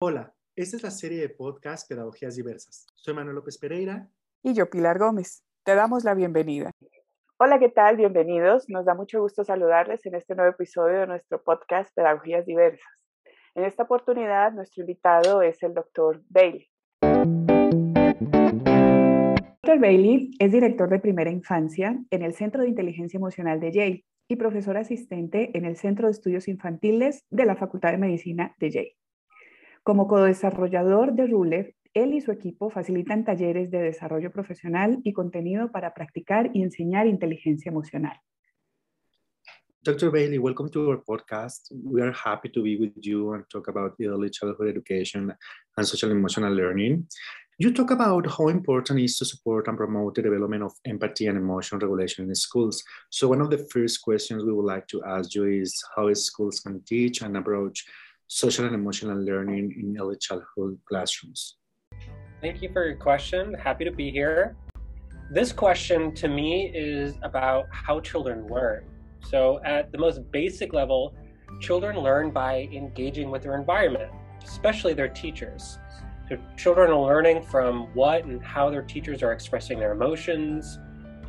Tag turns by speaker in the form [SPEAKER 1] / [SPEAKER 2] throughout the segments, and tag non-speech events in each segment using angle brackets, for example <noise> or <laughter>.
[SPEAKER 1] Hola, esta es la serie de podcast Pedagogías Diversas. Soy Manuel López Pereira.
[SPEAKER 2] Y yo, Pilar Gómez. Te damos la bienvenida.
[SPEAKER 3] Hola, ¿qué tal? Bienvenidos. Nos da mucho gusto saludarles en este nuevo episodio de nuestro podcast Pedagogías Diversas. En esta oportunidad, nuestro invitado es el doctor Bailey. Dr. Bailey es director de primera infancia en el Centro de Inteligencia Emocional de Yale y profesor asistente en el Centro de Estudios Infantiles de la Facultad de Medicina de Yale. Como co-desarrollador de Ruler, él y su equipo facilitan talleres de desarrollo profesional y contenido para practicar y enseñar inteligencia emocional.
[SPEAKER 1] Dr. Bailey, welcome to our podcast. We are happy to be with you and talk about early childhood education and social emotional learning. You talk about how important it is to support and promote the development of empathy and emotional regulation in schools. So one of the first questions we would like to ask you is how schools can teach and approach social and emotional learning in early childhood classrooms?
[SPEAKER 4] Thank you for your question. Happy to be here. This question to me is about how children learn. So, at the most basic level, children learn by engaging with their environment, especially their teachers. So, children are learning from what and how their teachers are expressing their emotions.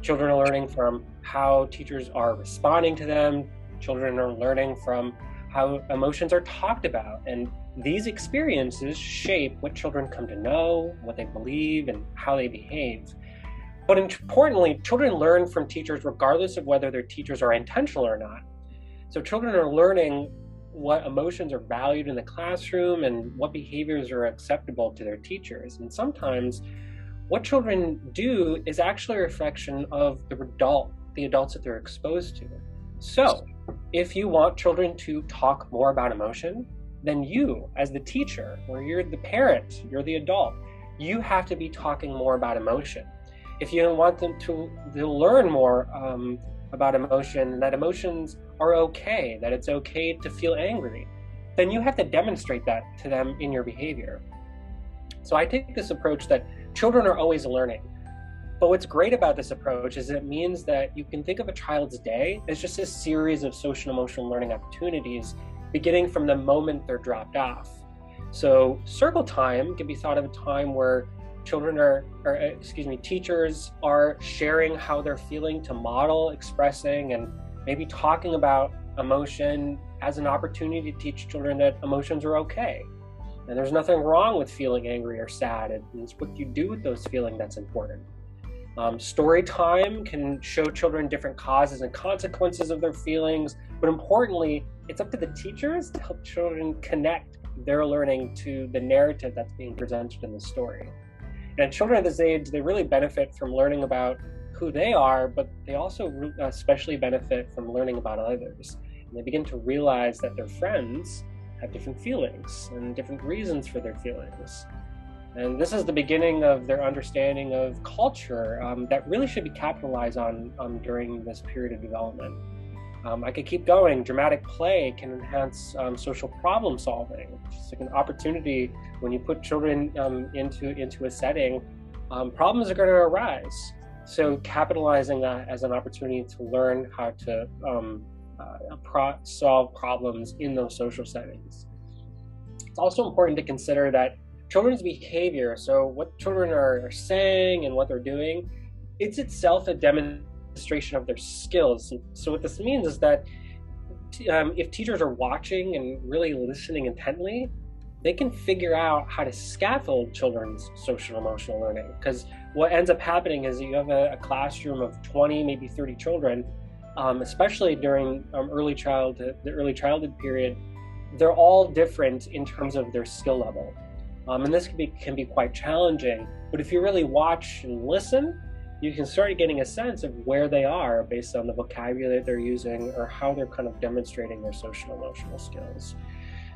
[SPEAKER 4] Children are learning from how teachers are responding to them. Children are learning from how emotions are talked about. And these experiences shape what children come to know, what they believe, and how they behave. But importantly, children learn from teachers regardless of whether their teachers are intentional or not. So children are learning what emotions are valued in the classroom and what behaviors are acceptable to their teachers. And sometimes what children do is actually a reflection of the adult, the adults that they're exposed to. So if you want children to talk more about emotion, then you, as the teacher, or you're the parent, you're the adult, you have to be talking more about emotion. If you want them to, to learn more um, about emotion, that emotions are okay, that it's okay to feel angry, then you have to demonstrate that to them in your behavior. So I take this approach that children are always learning. But what's great about this approach is it means that you can think of a child's day as just a series of social emotional learning opportunities beginning from the moment they're dropped off. So circle time can be thought of a time where children are, or uh, excuse me, teachers are sharing how they're feeling to model, expressing, and maybe talking about emotion as an opportunity to teach children that emotions are okay. And there's nothing wrong with feeling angry or sad. And it's what you do with those feelings that's important. Um, story time can show children different causes and consequences of their feelings, but importantly, it's up to the teachers to help children connect their learning to the narrative that's being presented in the story. And children at this age, they really benefit from learning about who they are, but they also especially benefit from learning about others. And they begin to realize that their friends have different feelings and different reasons for their feelings. And this is the beginning of their understanding of culture um, that really should be capitalized on um, during this period of development. Um, I could keep going. Dramatic play can enhance um, social problem solving. It's like an opportunity when you put children um, into into a setting, um, problems are going to arise. So capitalizing that as an opportunity to learn how to uh, pro- solve problems in those social settings. It's also important to consider that children's behavior, so what children are saying and what they're doing, it's itself a demonstration of their skills. So what this means is that um, if teachers are watching and really listening intently, they can figure out how to scaffold children's social emotional learning. Because what ends up happening is you have a, a classroom of 20, maybe 30 children, um, especially during um, early childhood, the early childhood period, they're all different in terms of their skill level. Um, and this can be, can be quite challenging. But if you really watch and listen, you can start getting a sense of where they are based on the vocabulary they're using or how they're kind of demonstrating their social emotional skills.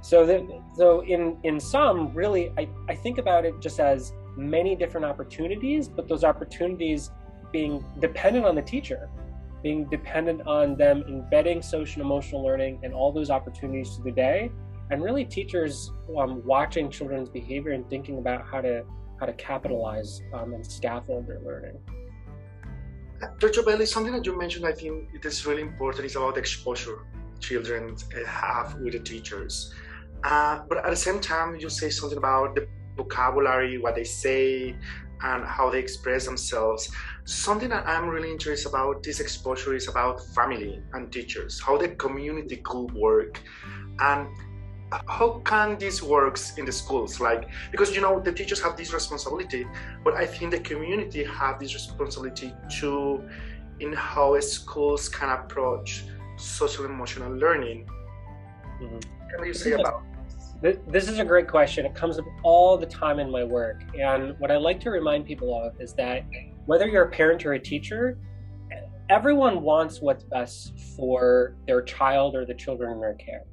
[SPEAKER 4] So, so in, in some, really, I, I think about it just as many different opportunities, but those opportunities being dependent on the teacher, being dependent on them embedding social emotional learning and all those opportunities through the day and really teachers um, watching children's behavior and thinking about how to how to capitalize um, and scaffold their learning.
[SPEAKER 1] Dr. Bailey, something that you mentioned, I think it is really important, is about the exposure children uh, have with the teachers. Uh, but at the same time, you say something about the vocabulary, what they say, and how they express themselves. Something that I'm really interested about this exposure is about family and teachers, how the community could work, and how can this works in the schools like because you know the teachers have this responsibility but i think the community have this responsibility too in how schools can approach social emotional learning mm-hmm. can you say about
[SPEAKER 4] this is a great question. It comes up all the time in my work. And what I like to remind people of is that whether you're a parent or a teacher, everyone wants what's best for their child or the children in their care.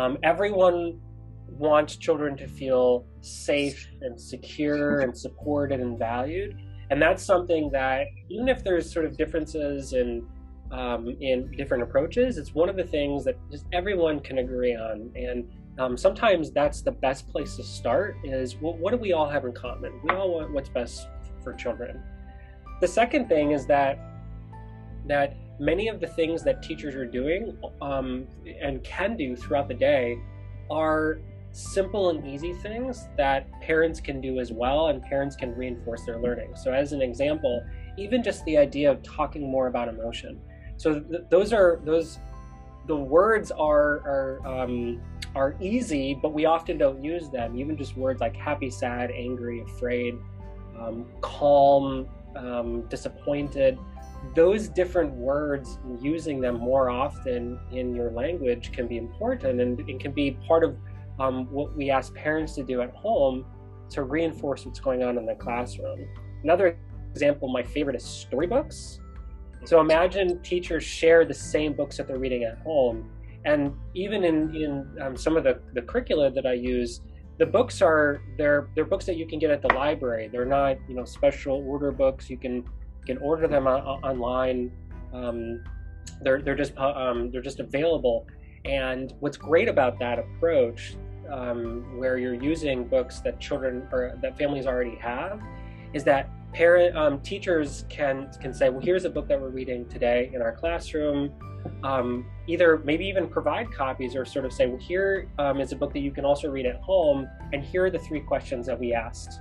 [SPEAKER 4] Um, everyone wants children to feel safe and secure and supported and valued. And that's something that, even if there's sort of differences in um, in different approaches, it's one of the things that just everyone can agree on. And um, sometimes that's the best place to start is well, what do we all have in common we all want what's best for children the second thing is that that many of the things that teachers are doing um, and can do throughout the day are simple and easy things that parents can do as well and parents can reinforce their learning so as an example even just the idea of talking more about emotion so th- those are those the words are are um, are easy, but we often don't use them. Even just words like happy, sad, angry, afraid, um, calm, um, disappointed. Those different words, using them more often in your language can be important and it can be part of um, what we ask parents to do at home to reinforce what's going on in the classroom. Another example, my favorite is storybooks. So imagine teachers share the same books that they're reading at home and even in in um, some of the the curricula that I use, the books are they're they're books that you can get at the library. They're not you know special order books. You can can order them on, online. Um, they're they're just um, they're just available. And what's great about that approach, um, where you're using books that children or that families already have, is that parent um, teachers can can say, well, here's a book that we're reading today in our classroom um, either maybe even provide copies or sort of say, well, here um, is a book that you can also read at home, and here are the three questions that we asked.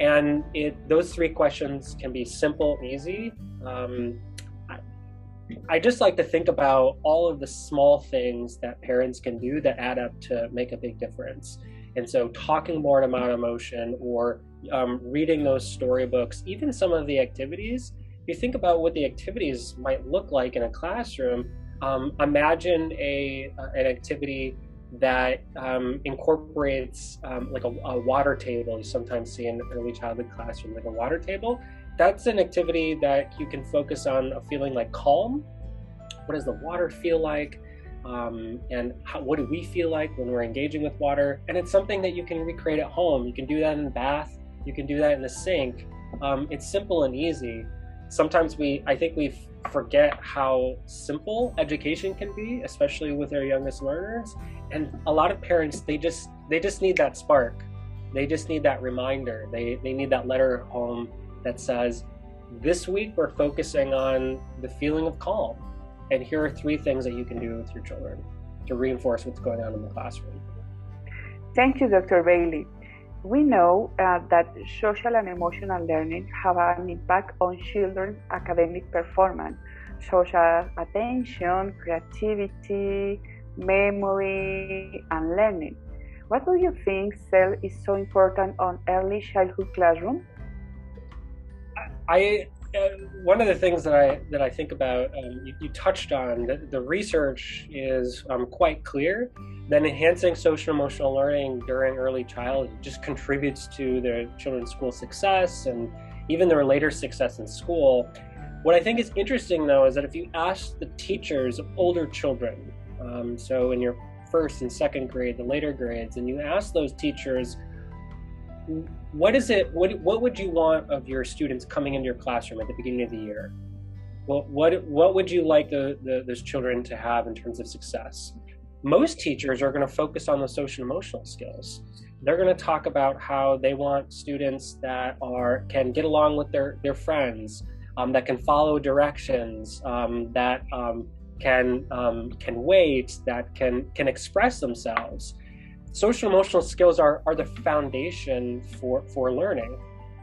[SPEAKER 4] And it, those three questions can be simple and easy. Um, I, just like to think about all of the small things that parents can do that add up to make a big difference. And so, talking more about emotion or um, reading those storybooks, even some of the activities, If you think about what the activities might look like in a classroom, um, imagine a an activity that um, incorporates um, like a, a, water table you sometimes see in early childhood classroom, like a water table. That's an activity that you can focus on a feeling like calm. What does the water feel like? Um, and how, what do we feel like when we're engaging with water? And it's something that you can recreate at home. You can do that in the bath. You can do that in the sink. Um, it's simple and easy sometimes we i think we forget how simple education can be especially with our youngest learners. And a lot of parents they just they just need that spark. They just need that reminder. They they need that letter home that says this week we're focusing on the feeling of calm. And here are three things that you can do with your children to reinforce what's going on in the classroom.
[SPEAKER 3] Thank you dr bailey we know uh, that social and emotional learning have an impact on children's academic performance, such as attention, creativity, memory, and learning. What do you think, SEL, is so important on early childhood classroom?
[SPEAKER 4] I one of the things that I that I think about, um, you, you, touched on, the, the research is um, quite clear that enhancing social emotional learning during early childhood just contributes to their children's school success and even their later success in school. What I think is interesting, though, is that if you ask the teachers of older children, um, so in your first and second grade, the later grades, and you ask those teachers what is it what what would you want of your students coming into your classroom at the beginning of the year? What what what would you like the, the, those children to have in terms of success? Most teachers are going to focus on the social emotional skills. They're going to talk about how they want students that are can get along with their their friends um, that can follow directions um, that um, can um, can wait that can can express themselves social emotional skills are, are the foundation for, for learning.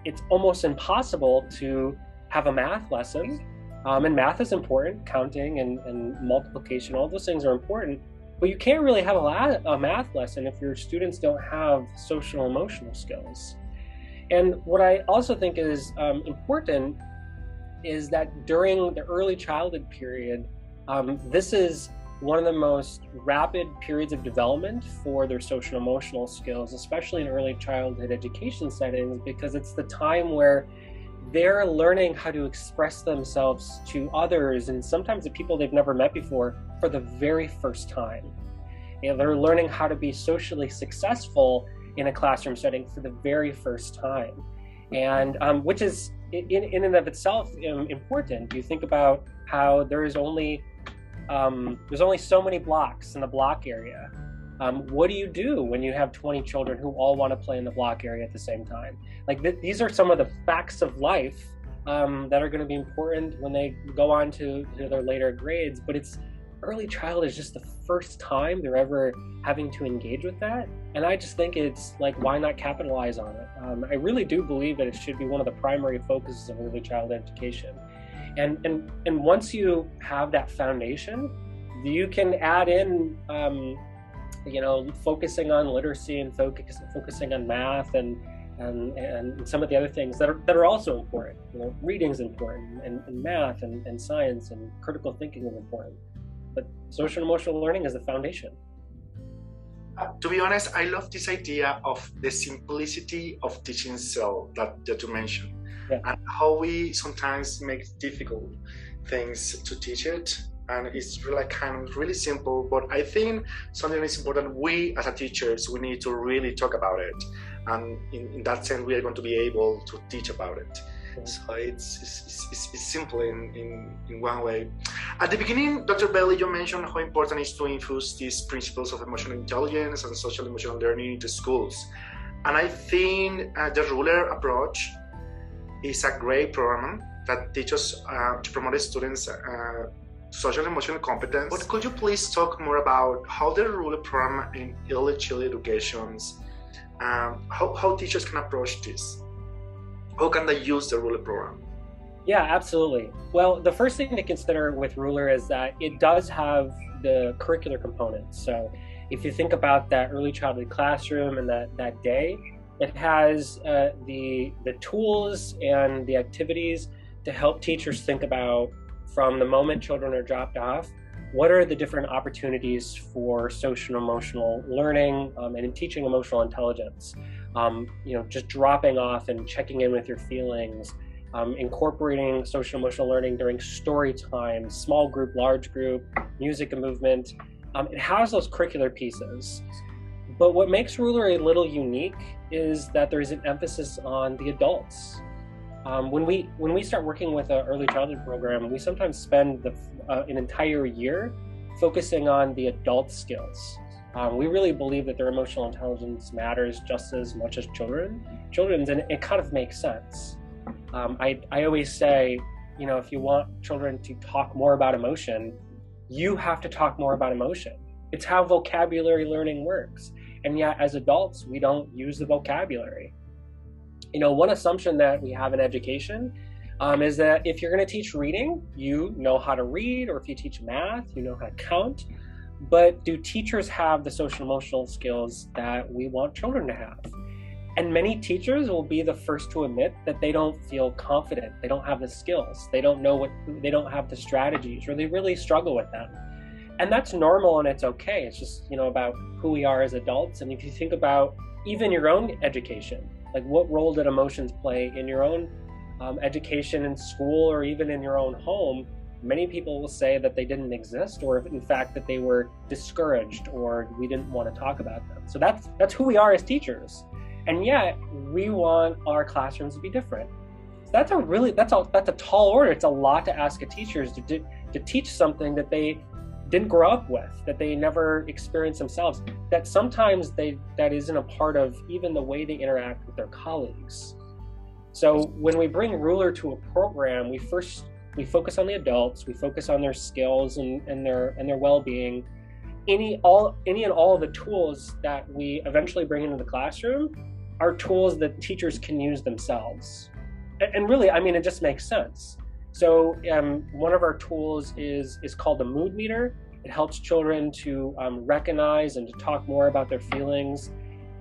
[SPEAKER 4] It's almost impossible to have a math lesson, um, and math is important, counting and, and multiplication, all those things are important. But you can't really have a, la- a math lesson if your students don't have social emotional skills. And what I also think is um, important is that during the early childhood period, um, this is one of the most rapid periods of development for their social emotional skills, especially in early childhood education settings, because it's the time where they're learning how to express themselves to others and sometimes the people they've never met before for the very first time. They're learning how to be socially successful in a classroom setting for the very first time, and um, which is in, in and of itself um, important. You think about how there is only um, there's only so many blocks in the block area. Um, what do you do when you have 20 children who all want to play in the block area at the same time? Like th- these are some of the facts of life um, that are going to be important when they go on to, to their later grades. But it's early child is just the first time they're ever having to engage with that. And I just think it's like, why not capitalize on it? Um, I really do believe that it should be one of the primary focuses of early child education. And, and, and once you have that foundation, you can add in, um, you know, focusing on literacy and focus, focusing on math and, and, and some of the other things that are, that are also important. You know, reading is important, and, and math and, and science and critical thinking is important. But social and emotional learning is the foundation.
[SPEAKER 1] Uh, to be honest, I love this idea of the simplicity of teaching SEL that, that you mentioned, yeah. and how we sometimes make difficult things to teach it. And it's really kind of really simple, but I think something is important. We as a teachers, we need to really talk about it, and in, in that sense, we are going to be able to teach about it. So it's, it's, it's, it's simple in, in, in one way. At the beginning, Dr. Bailey, you mentioned how important it is to infuse these principles of emotional intelligence and social emotional learning into schools. And I think uh, the ruler approach is a great program that teaches uh, to promote students uh, social emotional competence. But could you please talk more about how the ruler program in early childhood educations, um, how, how teachers can approach this? how can they use the ruler program
[SPEAKER 4] yeah absolutely well the first thing to consider with ruler is that it does have the curricular components so if you think about that early childhood classroom and that, that day it has uh, the the tools and the activities to help teachers think about from the moment children are dropped off what are the different opportunities for social and emotional learning um, and in teaching emotional intelligence um, you know, just dropping off and checking in with your feelings, um, incorporating social emotional learning during story time, small group, large group, music and movement. Um, it has those curricular pieces. But what makes Ruler a little unique is that there is an emphasis on the adults. Um, when we when we start working with an early childhood program, we sometimes spend the, uh, an entire year focusing on the adult skills. Um, we really believe that their emotional intelligence matters just as much as children, children's, and it kind of makes sense. Um, I, I always say, you know, if you want children to talk more about emotion, you have to talk more about emotion. It's how vocabulary learning works. And yet, as adults, we don't use the vocabulary. You know, one assumption that we have in education um, is that if you're going to teach reading, you know how to read, or if you teach math, you know how to count. But do teachers have the social emotional skills that we want children to have? And many teachers will be the first to admit that they don't feel confident. They don't have the skills. They don't know what, they don't have the strategies, or they really struggle with them. And that's normal and it's okay. It's just, you know, about who we are as adults. And if you think about even your own education, like what role did emotions play in your own um, education in school or even in your own home? many people will say that they didn't exist or in fact that they were discouraged or we didn't want to talk about them so that's that's who we are as teachers and yet we want our classrooms to be different so that's a really that's a that's a tall order it's a lot to ask a teachers to to teach something that they didn't grow up with that they never experienced themselves that sometimes they that isn't a part of even the way they interact with their colleagues so when we bring ruler to a program we first we focus on the adults we focus on their skills and, and their and their well-being any all any and all the tools that we eventually bring into the classroom are tools that teachers can use themselves. And, and really, I mean, it just makes sense. So um, one of our tools is is called the mood meter. It helps children to um, recognize and to talk more about their feelings.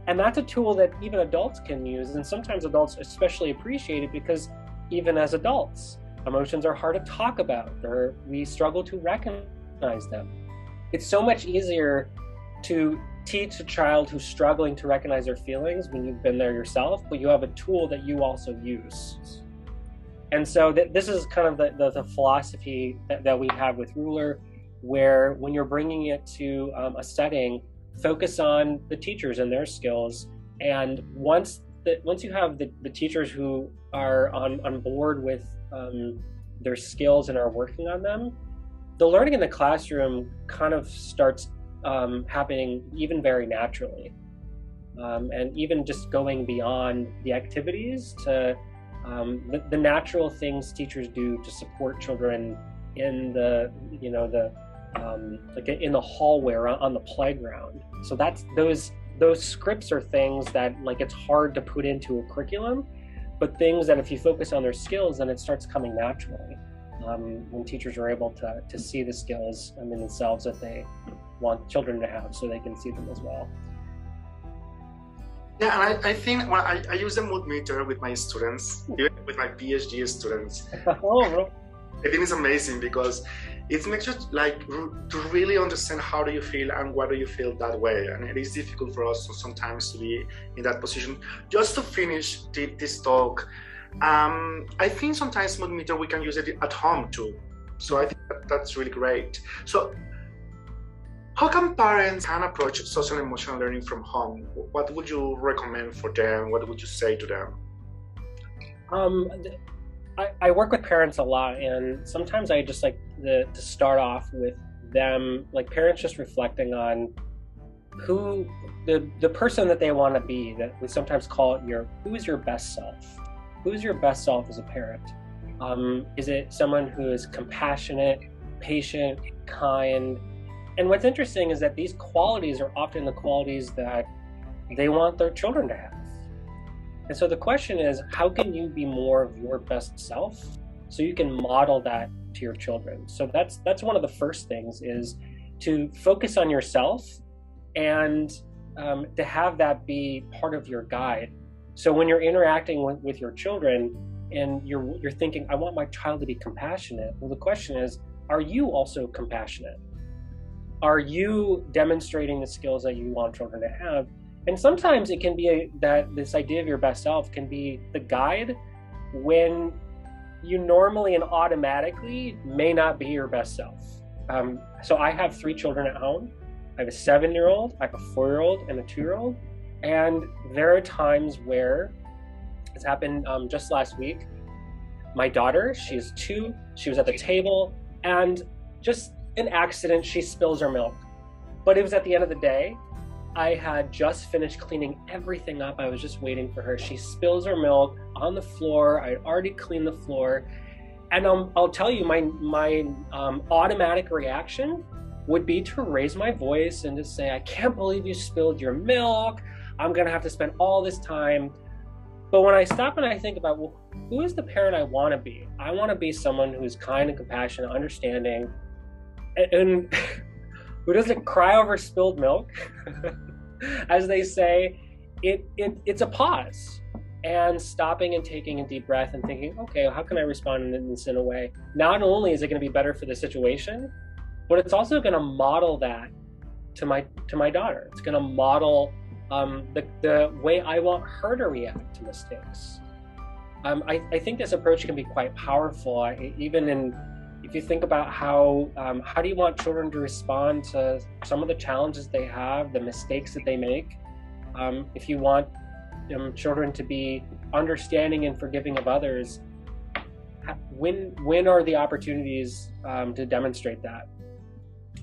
[SPEAKER 4] And that's a tool that even adults can use. And sometimes adults especially appreciate it because even as adults, emotions are hard to talk about or we struggle to recognize them. It's so much easier to teach a child who's struggling to recognize their feelings when you've been there yourself, but you have a tool that you also use. And so th- this is kind of the, the, the philosophy that, that, we have with Ruler, where when you're bringing it to um, a setting, focus on the teachers and their skills. And once that once you have the, the teachers who are on, on board with um, their skills and are working on them, the learning in the classroom kind of starts um, happening even very naturally. Um, and even just going beyond the activities to um, the, the, natural things teachers do to support children in the, you know, the, um, like in the hallway or on the playground. So that's those, those scripts are things that like it's hard to put into a curriculum, but things that if you focus on their skills, then it starts coming naturally. Um, when teachers are able to, to see the skills in themselves that they want children to have so they can see them as well.
[SPEAKER 5] Yeah, and I, I think well, I, I use the mood meter with my students, even with my PhD students. <laughs> oh, I think it's amazing because it makes you like to really understand how do you feel and why do you feel that way. And it is difficult for us sometimes to be in that position. Just to finish this talk, um, I think sometimes mood meter we can use it at home too. So I think that that's really great. So how can parents can approach social emotional learning from home? What would you recommend for them? What would you say to them?
[SPEAKER 4] Um, I, I work with parents a lot, and sometimes I just like the, to start off with them, like parents just reflecting on who the the person that they want to be. That we sometimes call it your who is your best self. Who's your best self as a parent? Um, is it someone who is compassionate, patient, kind? And what's interesting is that these qualities are often the qualities that they want their children to have. And so the question is, how can you be more of your best self so you can model that to your children? So that's that's one of the first things is to focus on yourself and um, to have that be part of your guide. So when you're interacting with, with your children and you're you're thinking, I want my child to be compassionate. Well, the question is, are you also compassionate? are you demonstrating the skills that you want children to have and sometimes it can be a, that this idea of your best self can be the guide when you normally and automatically may not be your best self um, so i have three children at home i have a seven year old i have a four year old and a two year old and there are times where it's happened um, just last week my daughter she's two she was at the table and just an accident, she spills her milk. But it was at the end of the day. I had just finished cleaning everything up. I was just waiting for her. She spills her milk on the floor. I already cleaned the floor. And um, I'll tell you, my, my um, automatic reaction would be to raise my voice and to say, I can't believe you spilled your milk. I'm going to have to spend all this time. But when I stop and I think about, well, who is the parent I want to be? I want to be someone who's kind and compassionate, understanding, and <laughs> who doesn't cry over spilled milk, <laughs> as they say, it, it it's a pause and stopping and taking a deep breath and thinking, okay, how can I respond in this in a way? Not only is it going to be better for the situation, but it's also going to model that to my to my daughter. It's going to model um, the the way I want her to react to mistakes. Um, I, I think this approach can be quite powerful, I, even in if you think about how um, how do you want children to respond to some of the challenges they have, the mistakes that they make, um, if you want um, children to be understanding and forgiving of others, when when are the opportunities um, to demonstrate that?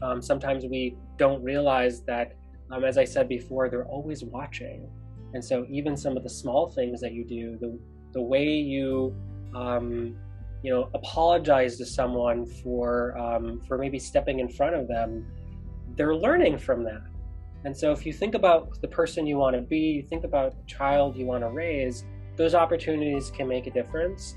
[SPEAKER 4] Um, sometimes we don't realize that, um, as I said before, they're always watching, and so even some of the small things that you do, the the way you you know apologize to someone for um, for maybe stepping in front of them they're learning from that. And so if you think about the person you want to be, you think about the child you want to raise, those opportunities can make a difference.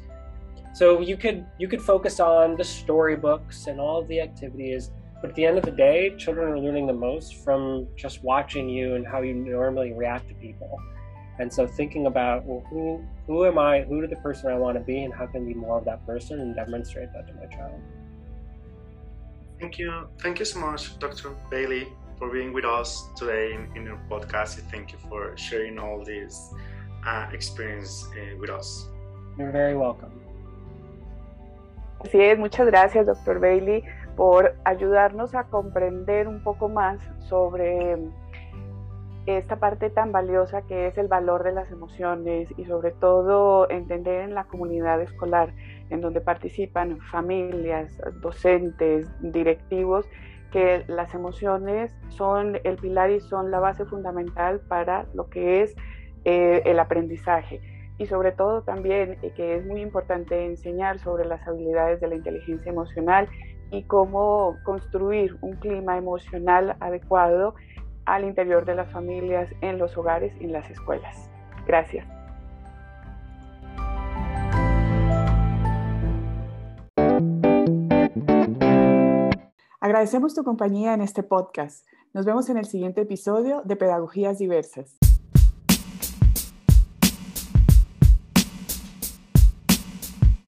[SPEAKER 4] So you could you could focus on the storybooks and all of the activities, but at the end of the day, children are learning the most from just watching you and how you normally react to people. And so thinking about well, who who am I? Who is the person I want to be, and how can I be more of that person and demonstrate that to my child.
[SPEAKER 5] Thank you, thank you so much, Dr. Bailey, for being with us today in, in your podcast. Thank you for sharing all this uh, experience uh, with us.
[SPEAKER 4] You're very welcome.
[SPEAKER 3] Así es, muchas gracias, doctor Bailey, por ayudarnos a comprender un poco más sobre esta parte tan valiosa que es el valor de las emociones y sobre todo entender en la comunidad escolar en donde participan familias, docentes, directivos, que las emociones son el pilar y son la base fundamental para lo que es eh, el aprendizaje. Y sobre todo también eh, que es muy importante enseñar sobre las habilidades de la inteligencia emocional y cómo construir un clima emocional adecuado al interior de las familias, en los hogares y en las escuelas. Gracias. Agradecemos tu compañía en este podcast. Nos vemos en el siguiente episodio de Pedagogías Diversas.